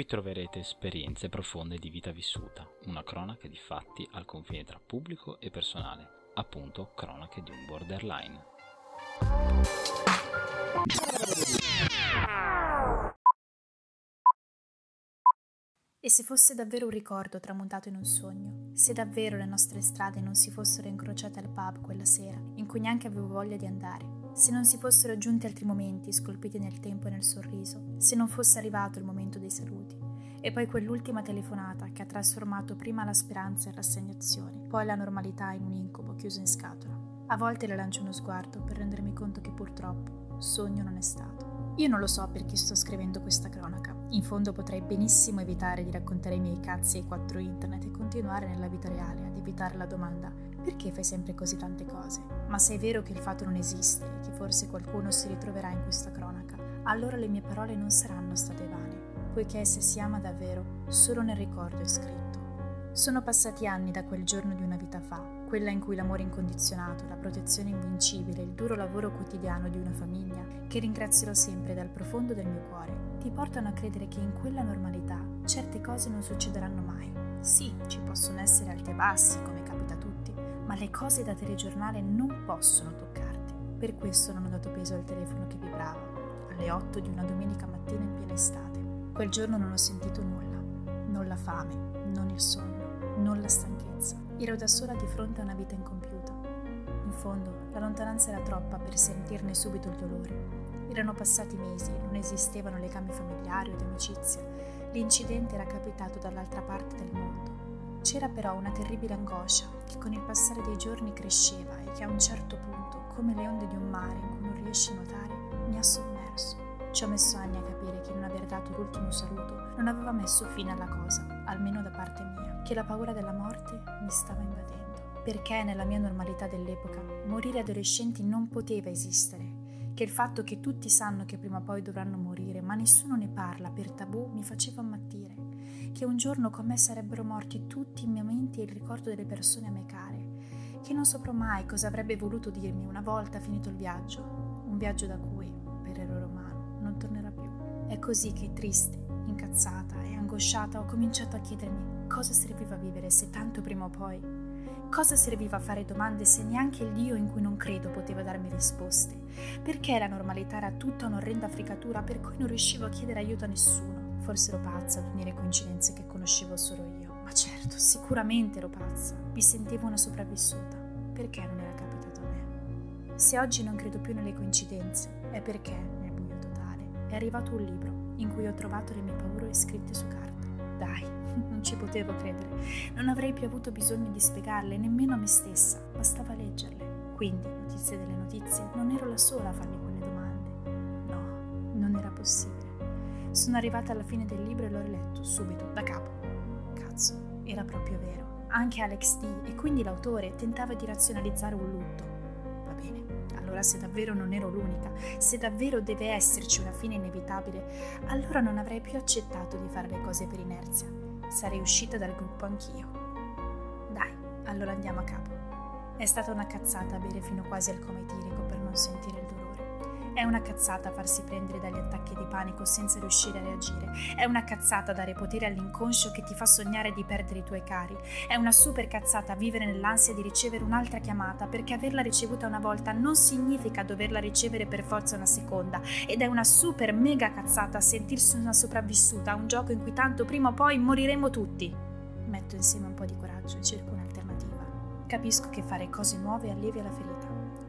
Qui troverete esperienze profonde di vita vissuta, una cronaca di fatti al confine tra pubblico e personale, appunto cronache di un borderline. E se fosse davvero un ricordo tramutato in un sogno, se davvero le nostre strade non si fossero incrociate al pub quella sera, in cui neanche avevo voglia di andare, se non si fossero aggiunti altri momenti scolpiti nel tempo e nel sorriso, se non fosse arrivato il momento dei saluti, e poi quell'ultima telefonata che ha trasformato prima la speranza in rassegnazione, poi la normalità in un incubo chiuso in scatola. A volte le lancio uno sguardo per rendermi conto che purtroppo sogno non è stato. Io non lo so perché sto scrivendo questa cronaca. In fondo potrei benissimo evitare di raccontare i miei cazzi ai quattro internet e continuare nella vita reale ad evitare la domanda perché fai sempre così tante cose? Ma se è vero che il fatto non esiste e che forse qualcuno si ritroverà in questa cronaca, allora le mie parole non saranno state vane, poiché se si ama davvero, solo nel ricordo è scritto. Sono passati anni da quel giorno di una vita fa, quella in cui l'amore incondizionato, la protezione invincibile, il duro lavoro quotidiano di una famiglia, che ringrazierò sempre dal profondo del mio cuore, ti portano a credere che in quella normalità certe cose non succederanno mai. Sì, ci possono essere alti e bassi, come capita a tutti, ma le cose da telegiornale non possono toccarti. Per questo non ho dato peso al telefono che vibrava, alle 8 di una domenica mattina in piena estate. Quel giorno non ho sentito nulla, non la fame, non il sonno, non la stanchezza. Ero da sola di fronte a una vita incompiuta. In fondo, la lontananza era troppa per sentirne subito il dolore. Erano passati mesi, non esistevano legami familiari o di amicizia. L'incidente era capitato dall'altra parte del mondo c'era però una terribile angoscia che con il passare dei giorni cresceva e che a un certo punto, come le onde di un mare in cui non riesci a nuotare, mi ha sommerso. Ci ho messo anni a capire che non aver dato l'ultimo saluto non aveva messo fine alla cosa, almeno da parte mia, che la paura della morte mi stava invadendo. Perché nella mia normalità dell'epoca morire adolescenti non poteva esistere, che il fatto che tutti sanno che prima o poi dovranno morire, ma nessuno ne parla per tabù, mi faceva ammattire che un giorno con me sarebbero morti tutti i miei mente e il ricordo delle persone a me care, che non saprò mai cosa avrebbe voluto dirmi una volta finito il viaggio, un viaggio da cui, per errore umano, non tornerà più. È così che triste, incazzata e angosciata ho cominciato a chiedermi cosa serviva vivere se tanto prima o poi Cosa serviva fare domande se neanche il Dio in cui non credo poteva darmi risposte? Perché la normalità era tutta un'orrenda fricatura per cui non riuscivo a chiedere aiuto a nessuno? Forse ero pazza ad unire coincidenze che conoscevo solo io. Ma certo, sicuramente ero pazza. Mi sentivo una sopravvissuta. Perché non era capitato a me? Se oggi non credo più nelle coincidenze, è perché, nel buio totale, è arrivato un libro in cui ho trovato le mie paure scritte su carta. Dai, non ci potevo credere. Non avrei più avuto bisogno di spiegarle nemmeno a me stessa, bastava leggerle. Quindi, notizie delle notizie, non ero la sola a farmi quelle domande. No, non era possibile. Sono arrivata alla fine del libro e l'ho riletto subito, da capo. Cazzo, era proprio vero. Anche Alex D, e quindi l'autore, tentava di razionalizzare un lutto. Va bene, allora se davvero non ero l'unica, se davvero deve esserci una fine inevitabile, allora non avrei più accettato di fare le cose per inerzia. Sarei uscita dal gruppo anch'io. Dai, allora andiamo a capo. È stata una cazzata bere fino quasi al coma etilico per non sentire il dolore. È una cazzata farsi prendere dagli attacchi di panico senza riuscire a reagire. È una cazzata dare potere all'inconscio che ti fa sognare di perdere i tuoi cari. È una super cazzata vivere nell'ansia di ricevere un'altra chiamata perché averla ricevuta una volta non significa doverla ricevere per forza una seconda. Ed è una super mega cazzata sentirsi una sopravvissuta a un gioco in cui tanto prima o poi moriremo tutti. Metto insieme un po' di coraggio e cerco un'alternativa. Capisco che fare cose nuove allevia la ferita.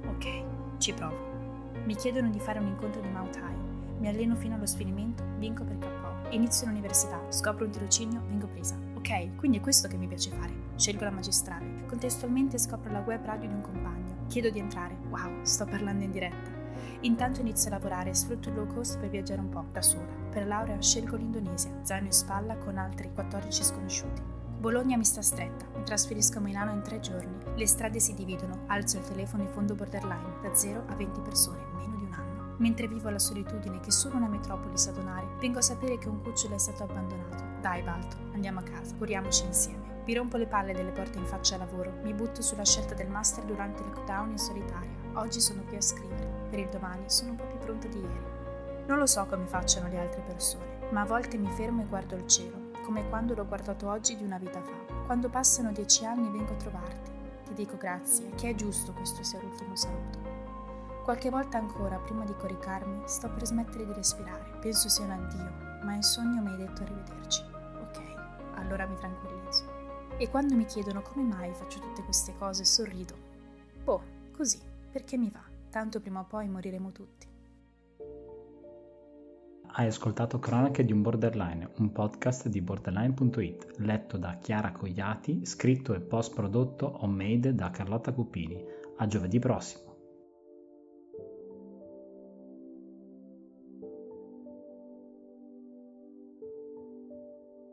Ok, ci provo. Mi chiedono di fare un incontro di Mount High. Mi alleno fino allo sfinimento, vinco per KO. Inizio l'università, scopro un tirocinio, vengo presa. Ok, quindi è questo che mi piace fare. Scelgo la magistrale. Contestualmente scopro la web radio di un compagno. Chiedo di entrare. Wow, sto parlando in diretta. Intanto inizio a lavorare e sfrutto il low cost per viaggiare un po', da sola. Per laurea scelgo l'Indonesia, zaino in spalla con altri 14 sconosciuti. Bologna mi sta stretta, mi trasferisco a Milano in tre giorni. Le strade si dividono, alzo il telefono in fondo borderline, da 0 a 20 persone, meno di un anno. Mentre vivo la solitudine che solo una metropoli sa donare, vengo a sapere che un cucciolo è stato abbandonato. Dai, Balto, andiamo a casa, curiamoci insieme. Mi rompo le palle delle porte in faccia al lavoro, mi butto sulla scelta del master durante il lockdown in solitaria. Oggi sono qui a scrivere, per il domani sono un po' più pronta di ieri. Non lo so come facciano le altre persone, ma a volte mi fermo e guardo il cielo, come quando l'ho guardato oggi di una vita fa. Quando passano dieci anni vengo a trovarti, ti dico grazie, che è giusto questo sia l'ultimo saluto. Qualche volta ancora, prima di coricarmi, sto per smettere di respirare, penso sia un addio, ma in sogno mi hai detto arrivederci. Ok, allora mi tranquillizzo. E quando mi chiedono come mai faccio tutte queste cose, sorrido. Boh, così, perché mi va, tanto prima o poi moriremo tutti. Hai ascoltato Cronache di un Borderline, un podcast di borderline.it, letto da Chiara Cogliati, scritto e post prodotto homemade da Carlotta Cupini. A giovedì prossimo!